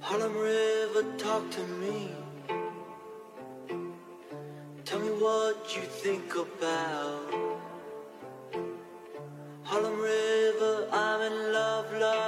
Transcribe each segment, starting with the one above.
Harlem River, talk to me. Tell me what you think about Harlem River. I'm in love, love,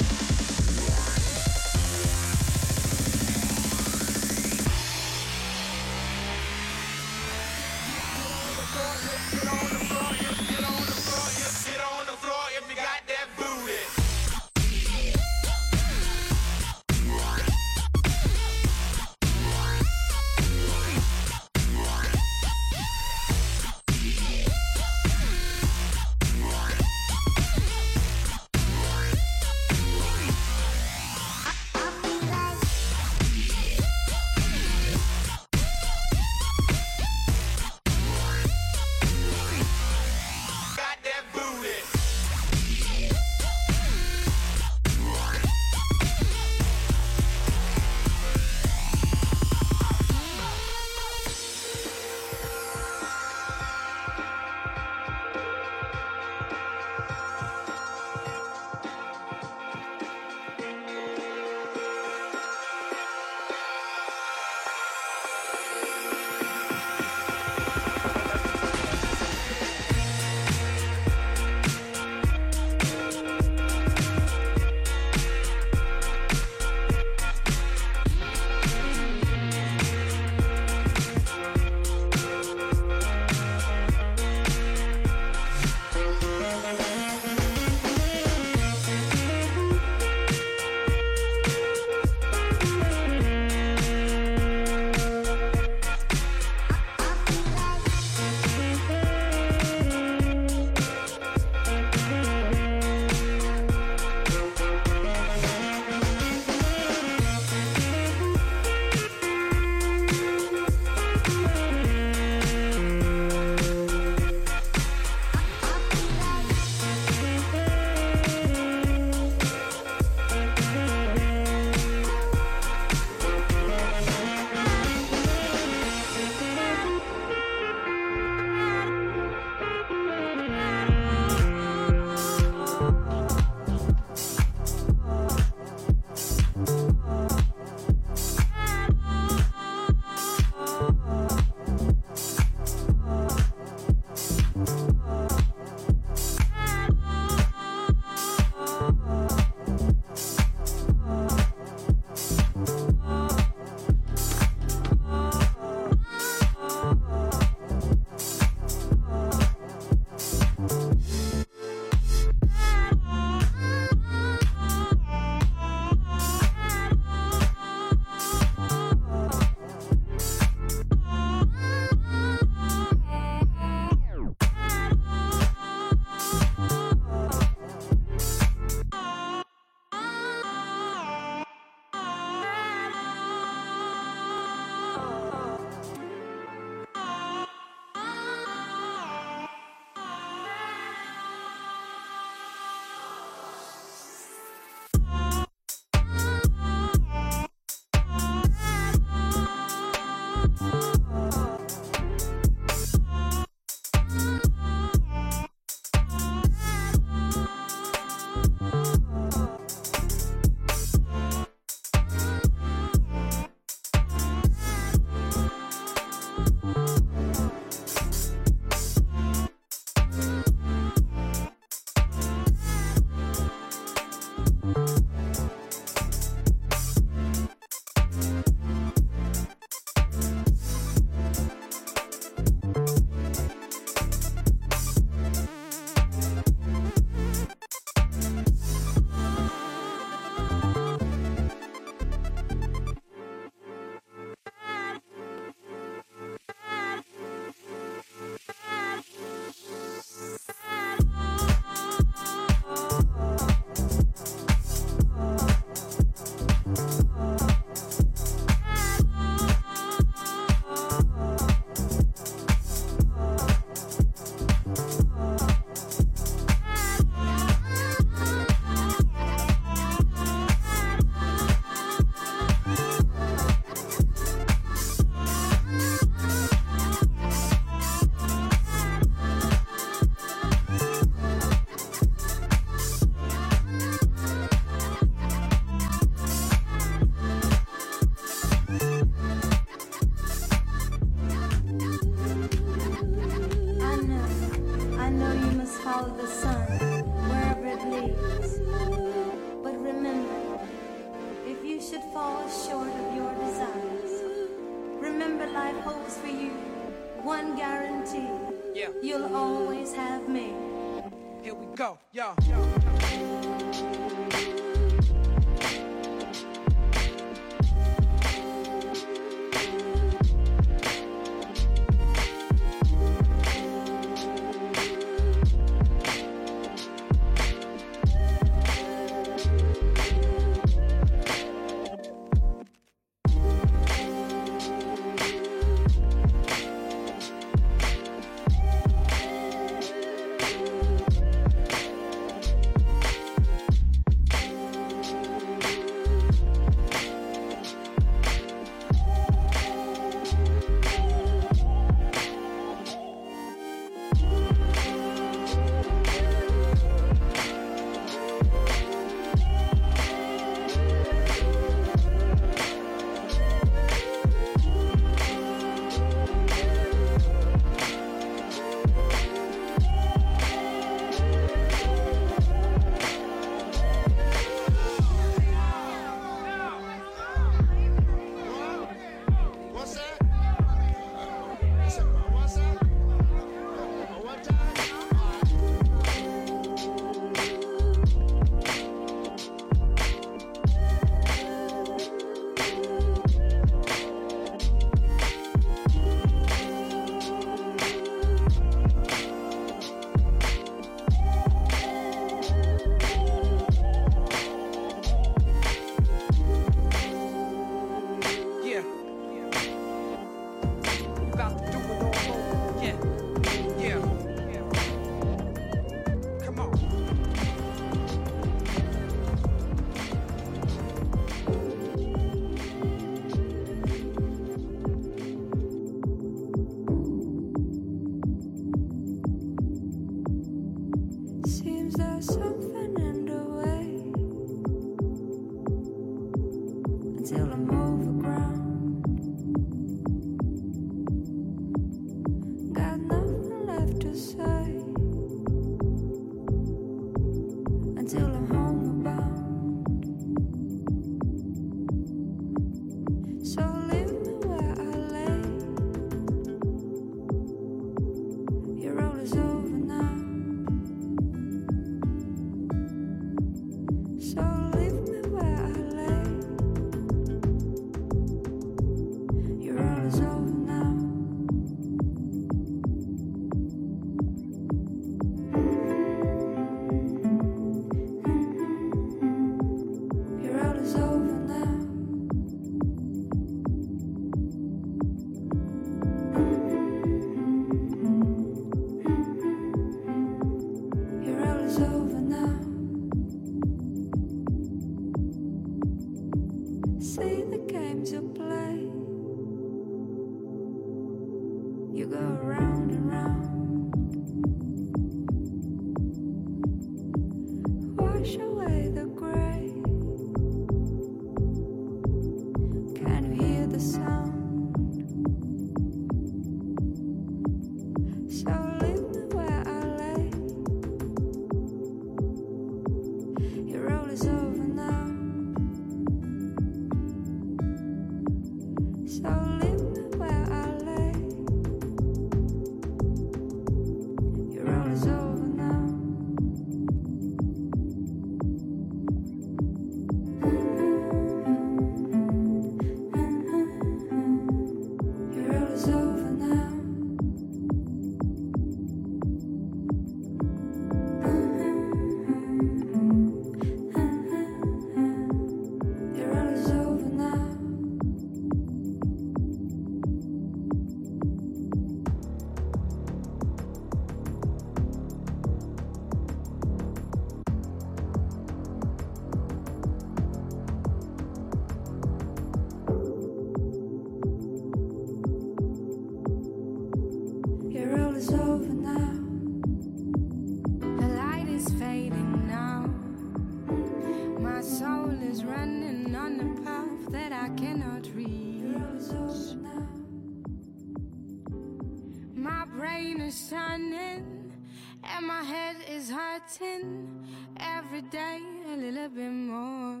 pretend every day a little bit more.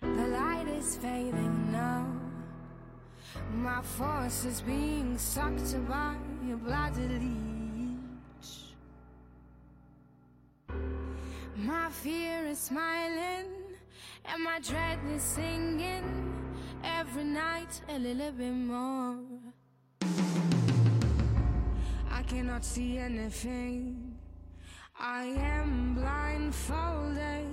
The light is fading now. My force is being sucked by your bloody leech. My fear is smiling, and my dread is singing every night a little bit more. I cannot see anything. I am blindfolded.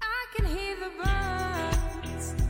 I can hear the birds.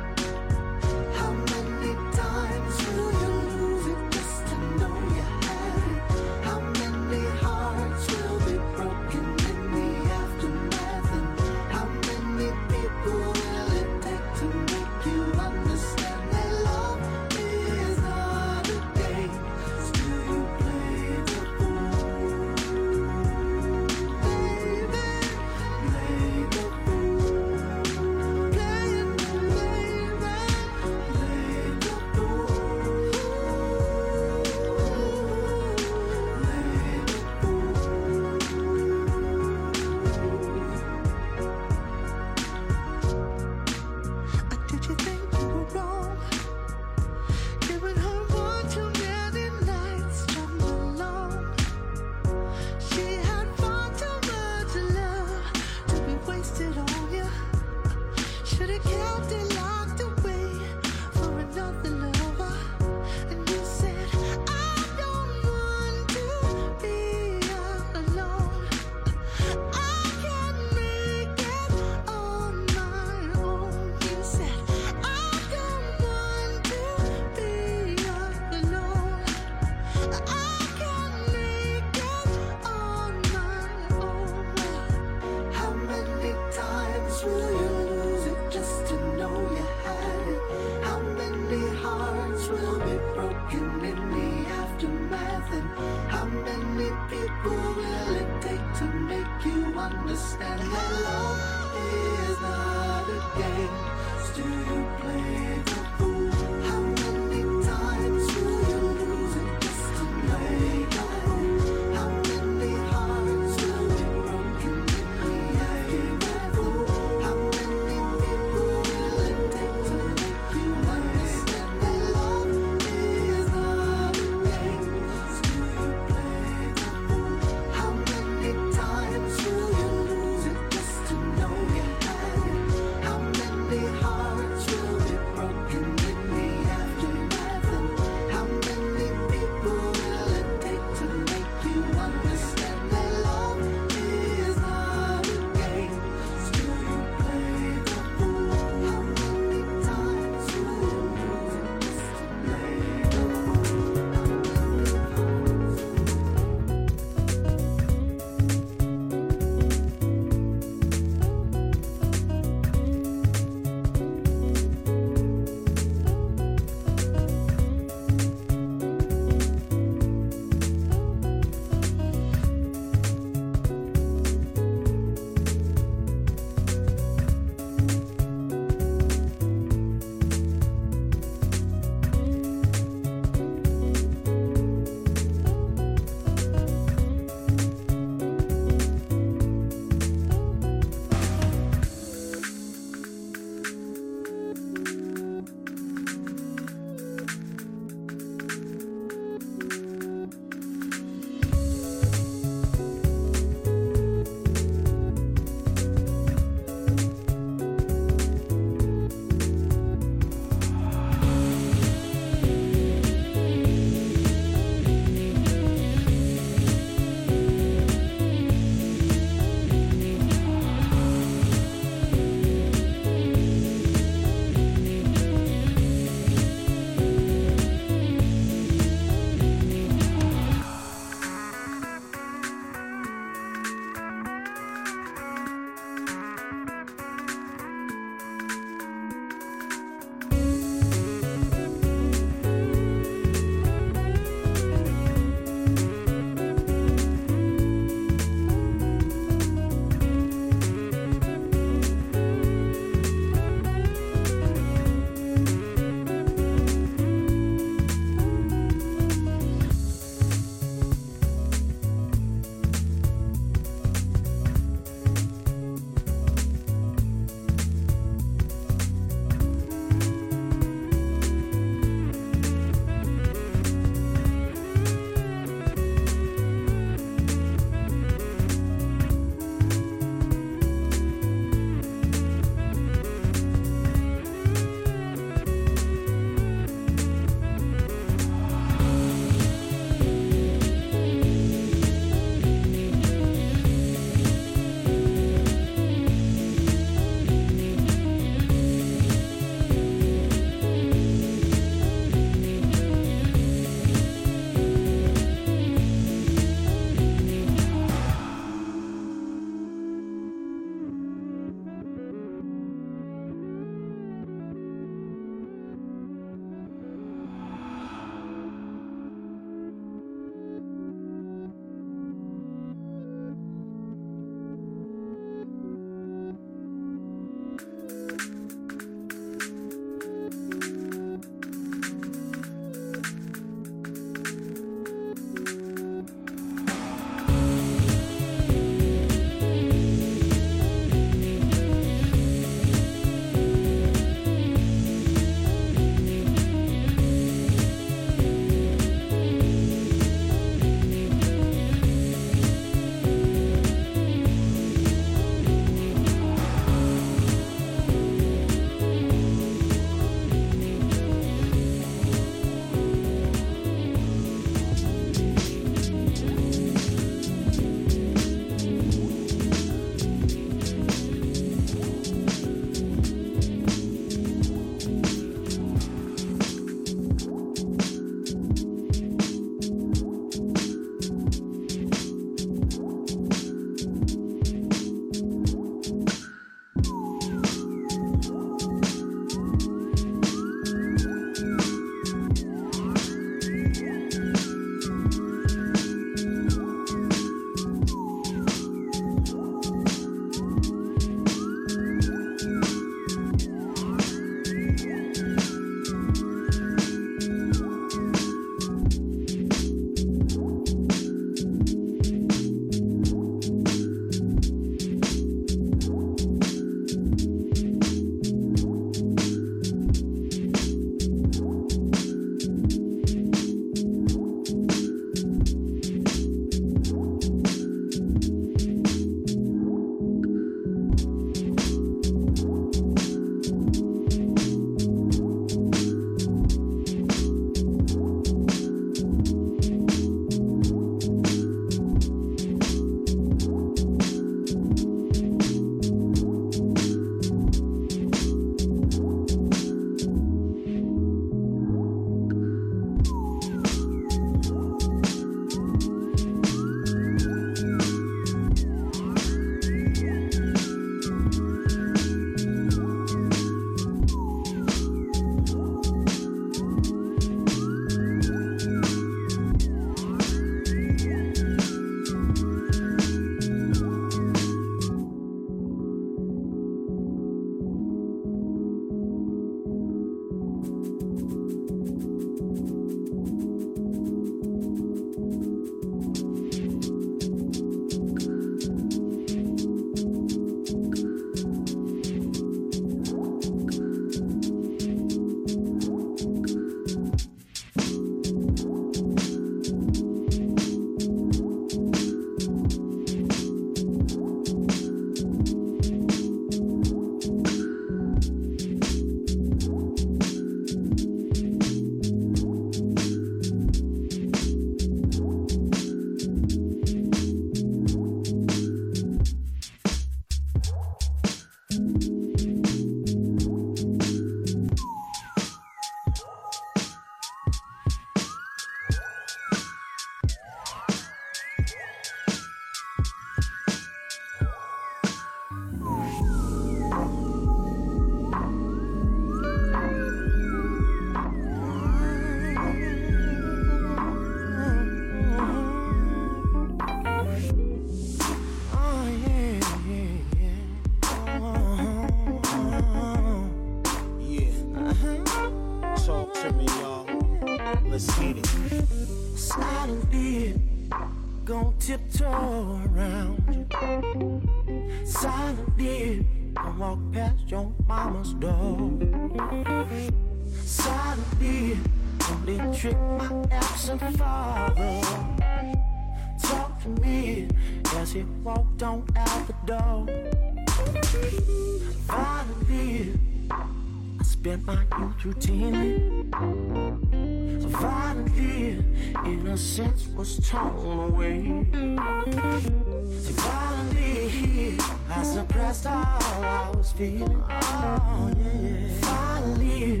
Innocence was torn away. So violently, I suppressed all I was feeling. Oh, yeah. Finally,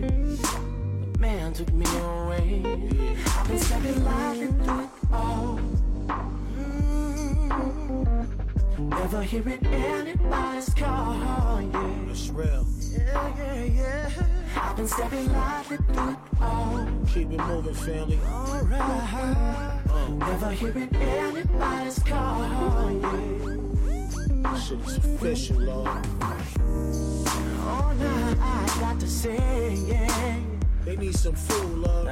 the man took me away. I've been stepping lightly through it all. Mm. Never hearing anybody's call, yeah. It's real. Yeah, yeah, yeah. I've been stepping lightly through it all. Keep it moving, family. Alright. Never hearing anybody's call, yeah. Shit is official, Lord. Oh, now I got to say, yeah. They need some food, Lord.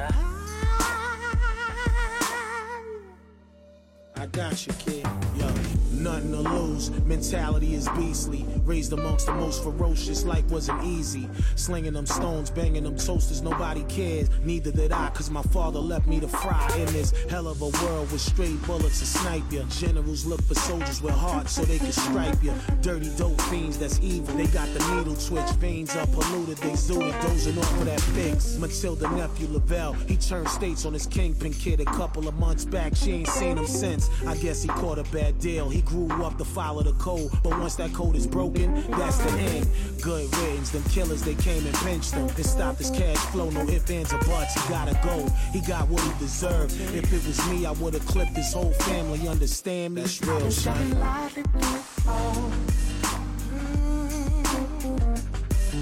I got you, kid. Yo, nothing to lose. Mentality is beastly. Raised amongst the most ferocious. Life wasn't easy. Slinging them stones, banging them toasters. Nobody cares. Neither did I, cause my father left me to fry in this hell of a world with straight bullets to snipe ya. Generals look for soldiers with hearts so they can stripe ya. Dirty dope fiends, that's evil. They got the needle twitch. Veins are polluted. They zooted, dozing off of that fix. Matilda nephew Lavelle, he turned states on his kingpin kid a couple of months back. She ain't seen him since. I guess he caught a bad deal. He grew up to follow the code, but once that code is broken, that's the end. Good riddance, them killers they came and pinched him and stopped his cash flow. No ifs, ands, or buts. He gotta go. He got what he deserved. If it was me, I would've clipped his whole family. Understand me? That's real, son. Stepping lightly through it.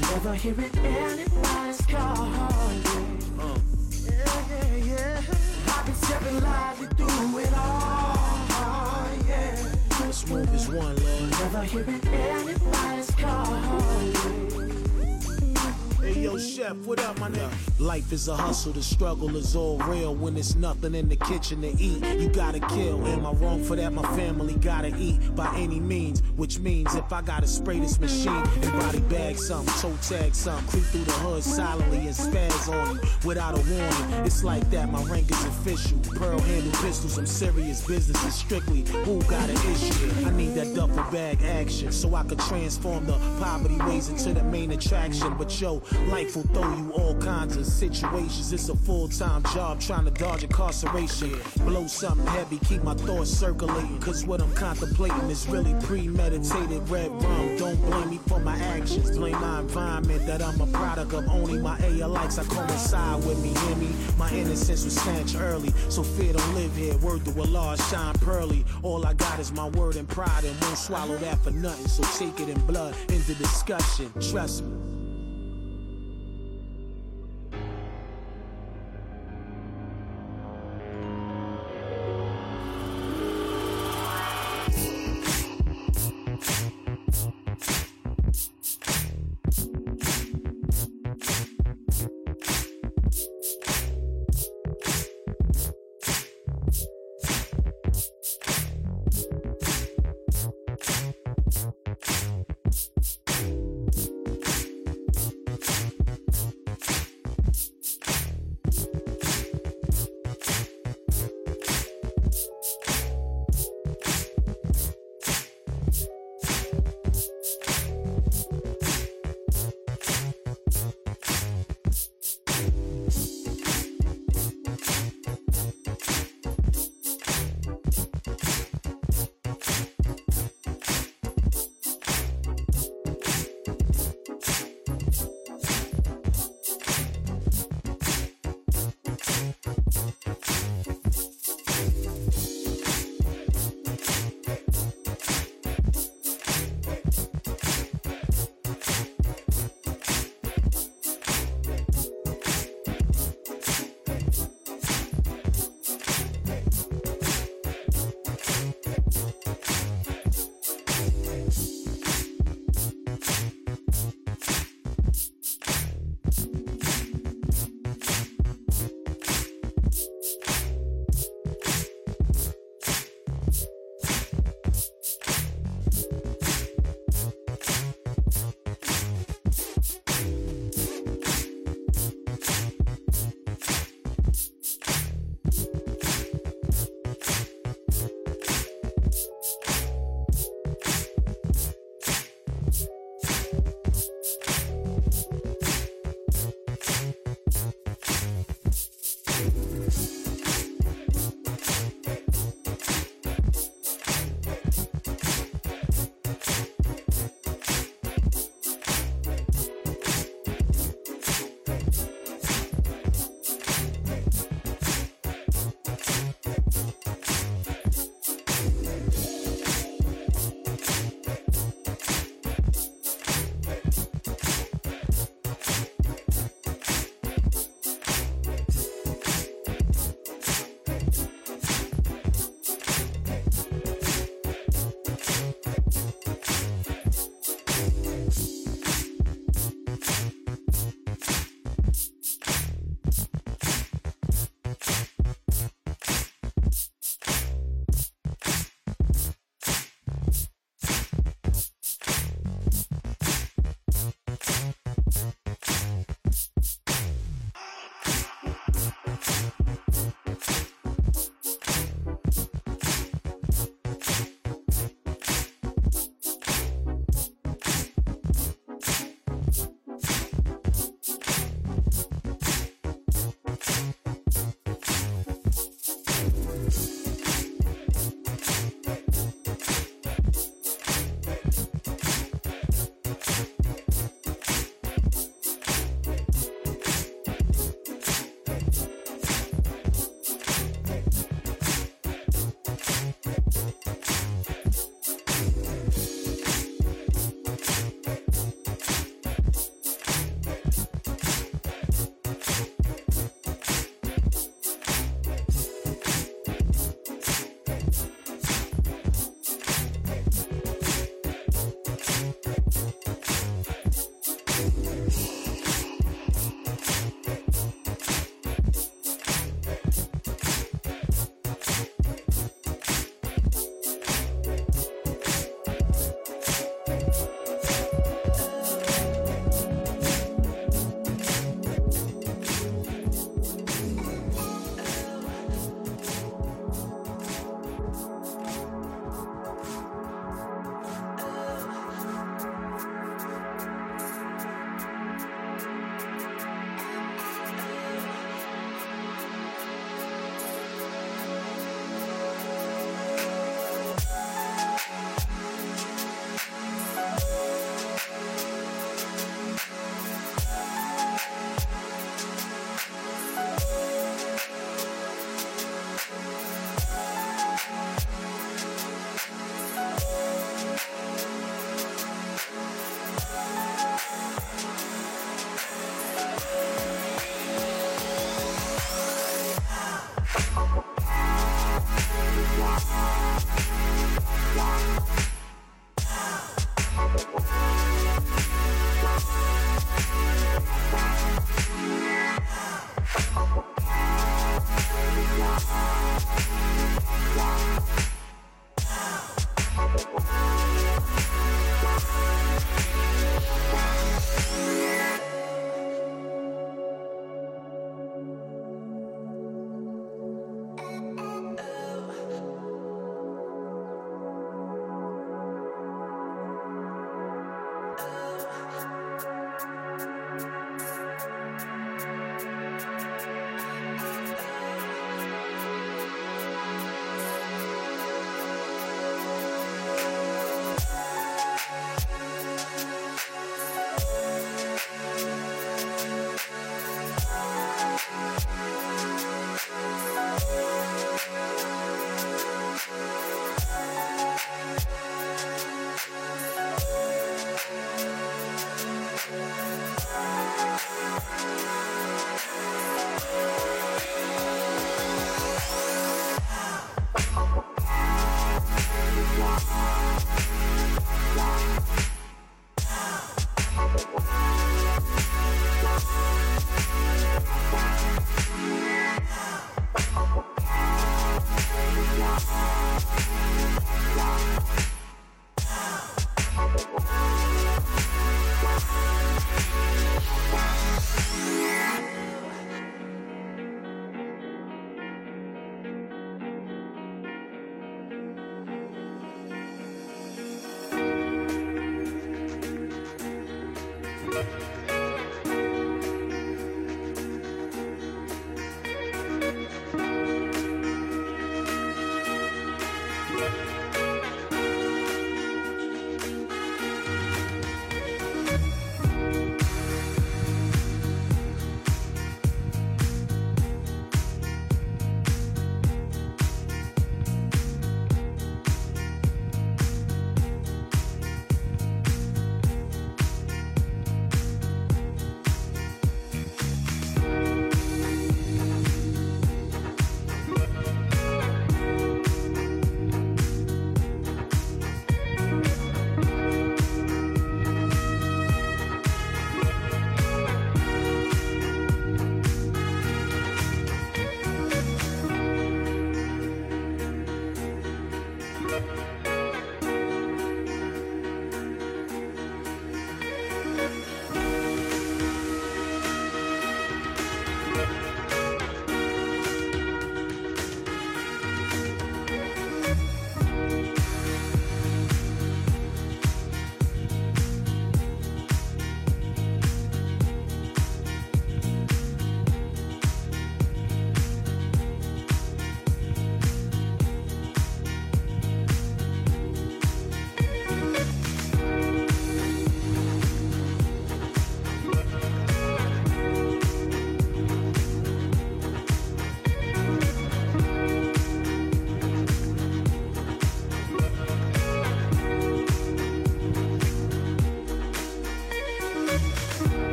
Never anybody's call, yeah. Uh. Yeah, yeah, yeah. I've been stepping lightly through it all, move as one, Lord. Never hear hearing anybody's call, yeah. Yo, chef, what up, my nigga? Life is a hustle, the struggle is all real. When there's nothing in the kitchen to eat, you gotta kill. Am I wrong for that? My family gotta eat by any means. Which means if I gotta spray this machine and body bag something, toe tag something, creep through the hood silently and spaz on you without a warning. It's like that, my rank is official. Pearl handled pistols, I'm serious business is strictly who got an issue. I need that duffel bag action so I could transform the poverty ways into the main attraction. But yo, life will throw you all kinds of situations. It's a full time job trying to dodge incarceration. Blow something heavy, keep my thoughts circulating. Cause what I'm contemplating is really premeditated. Red rum, don't blame me for my actions. Blame my environment that I'm a product of only my ALX. I coincide with me, hear me? My innocence was snatched early. So fear don't live here. Word to Allah, shine pearly. All I got is my word and pride and won't swallow that for nothing. So take it in blood into discussion. Trust me.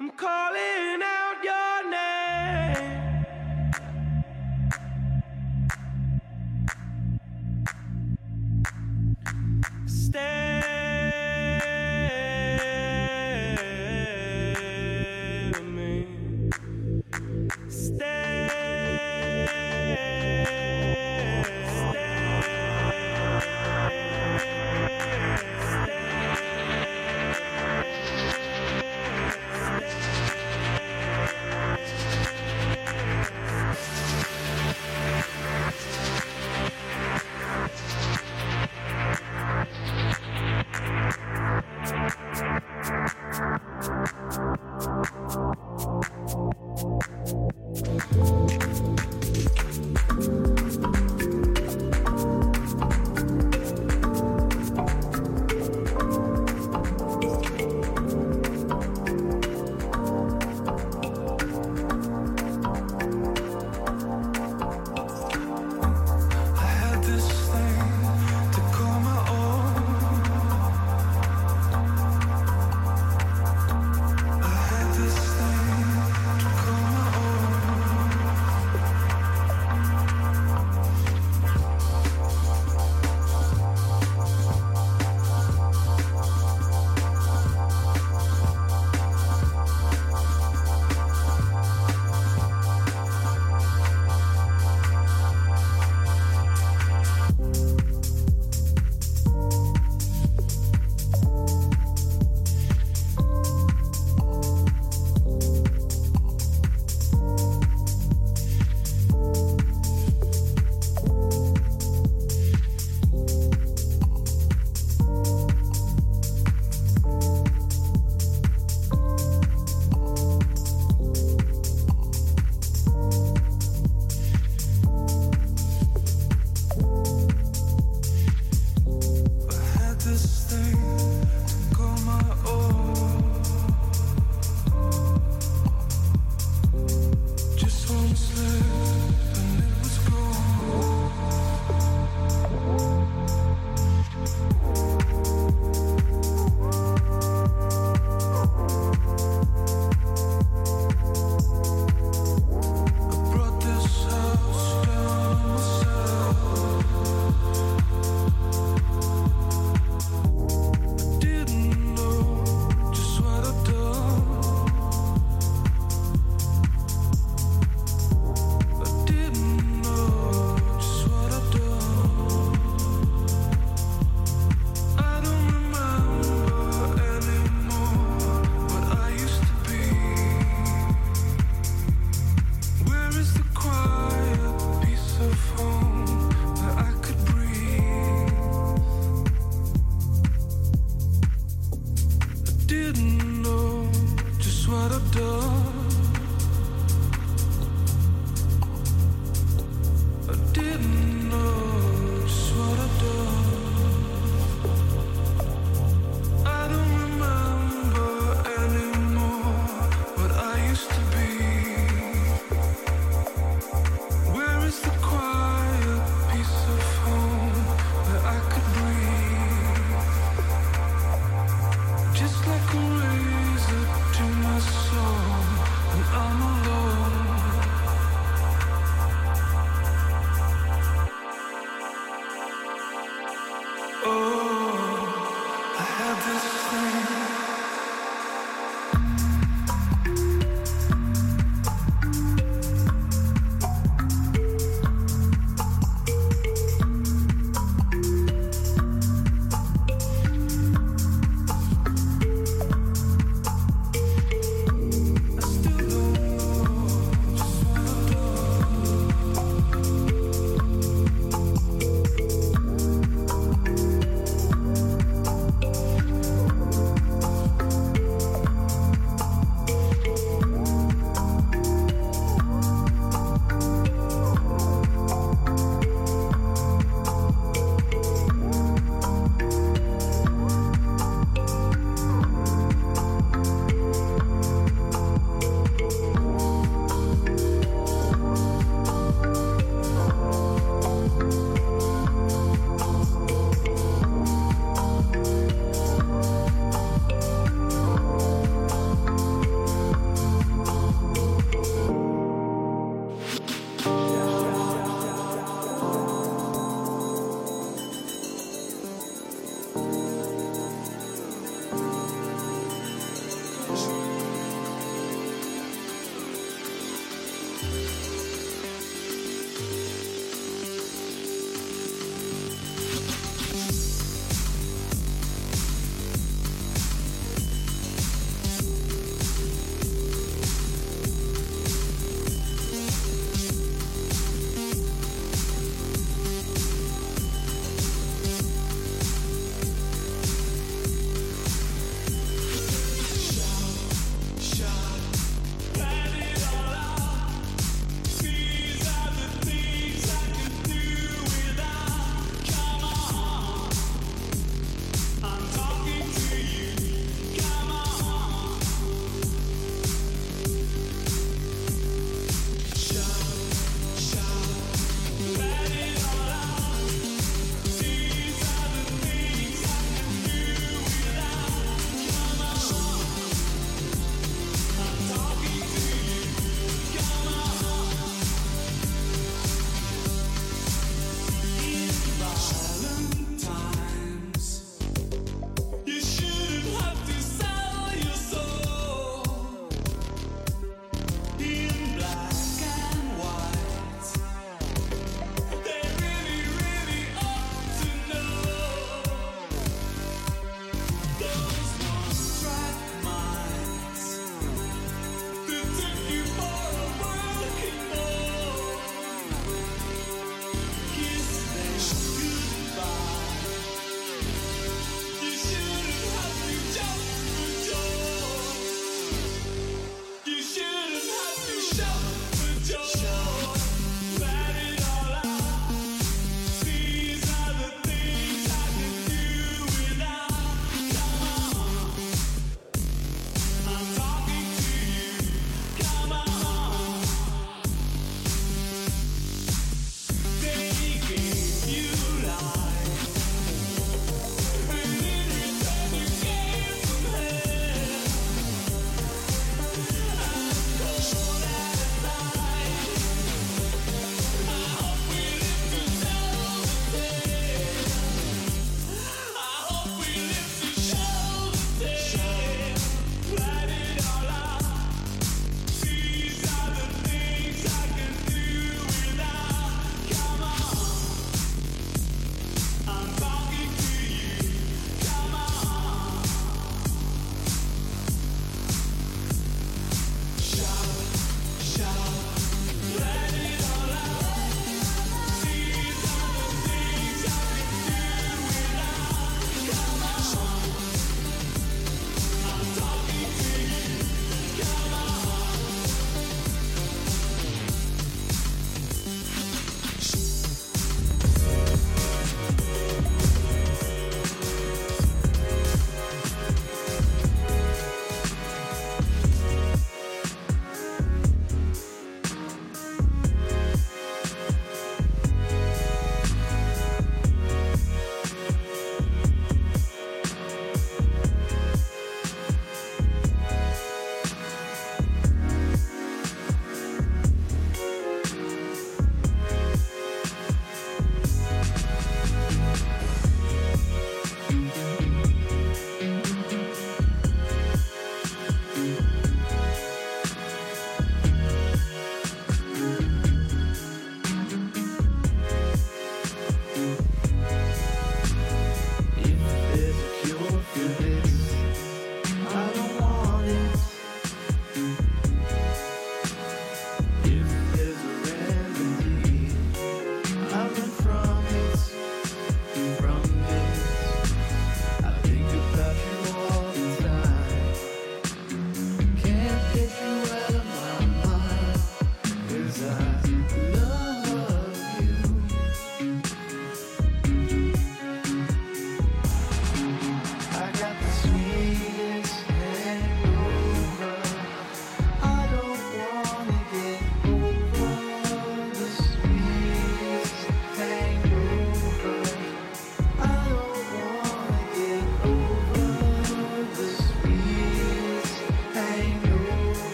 I'm calling out your name.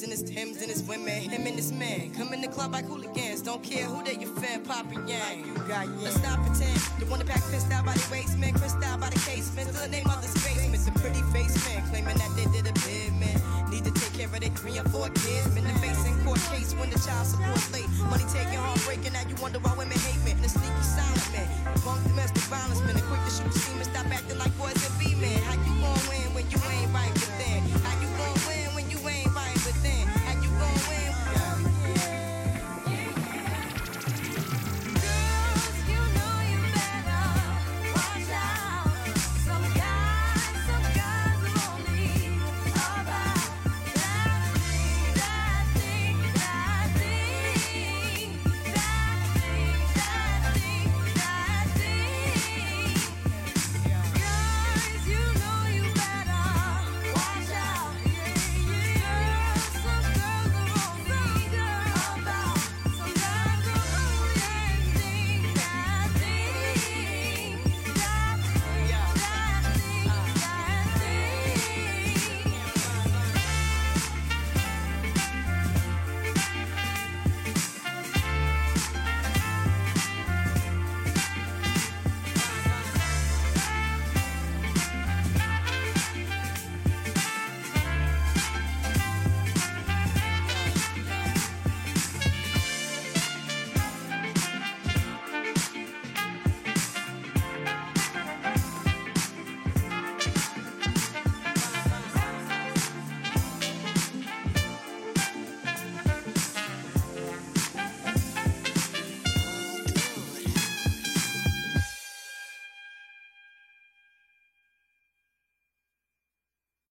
Tim's and his Tim's and his women, him and his men. Come in the club like hooligans, don't care who they your fan, Papa Yang. Like you got, yeah. Let's not pretend.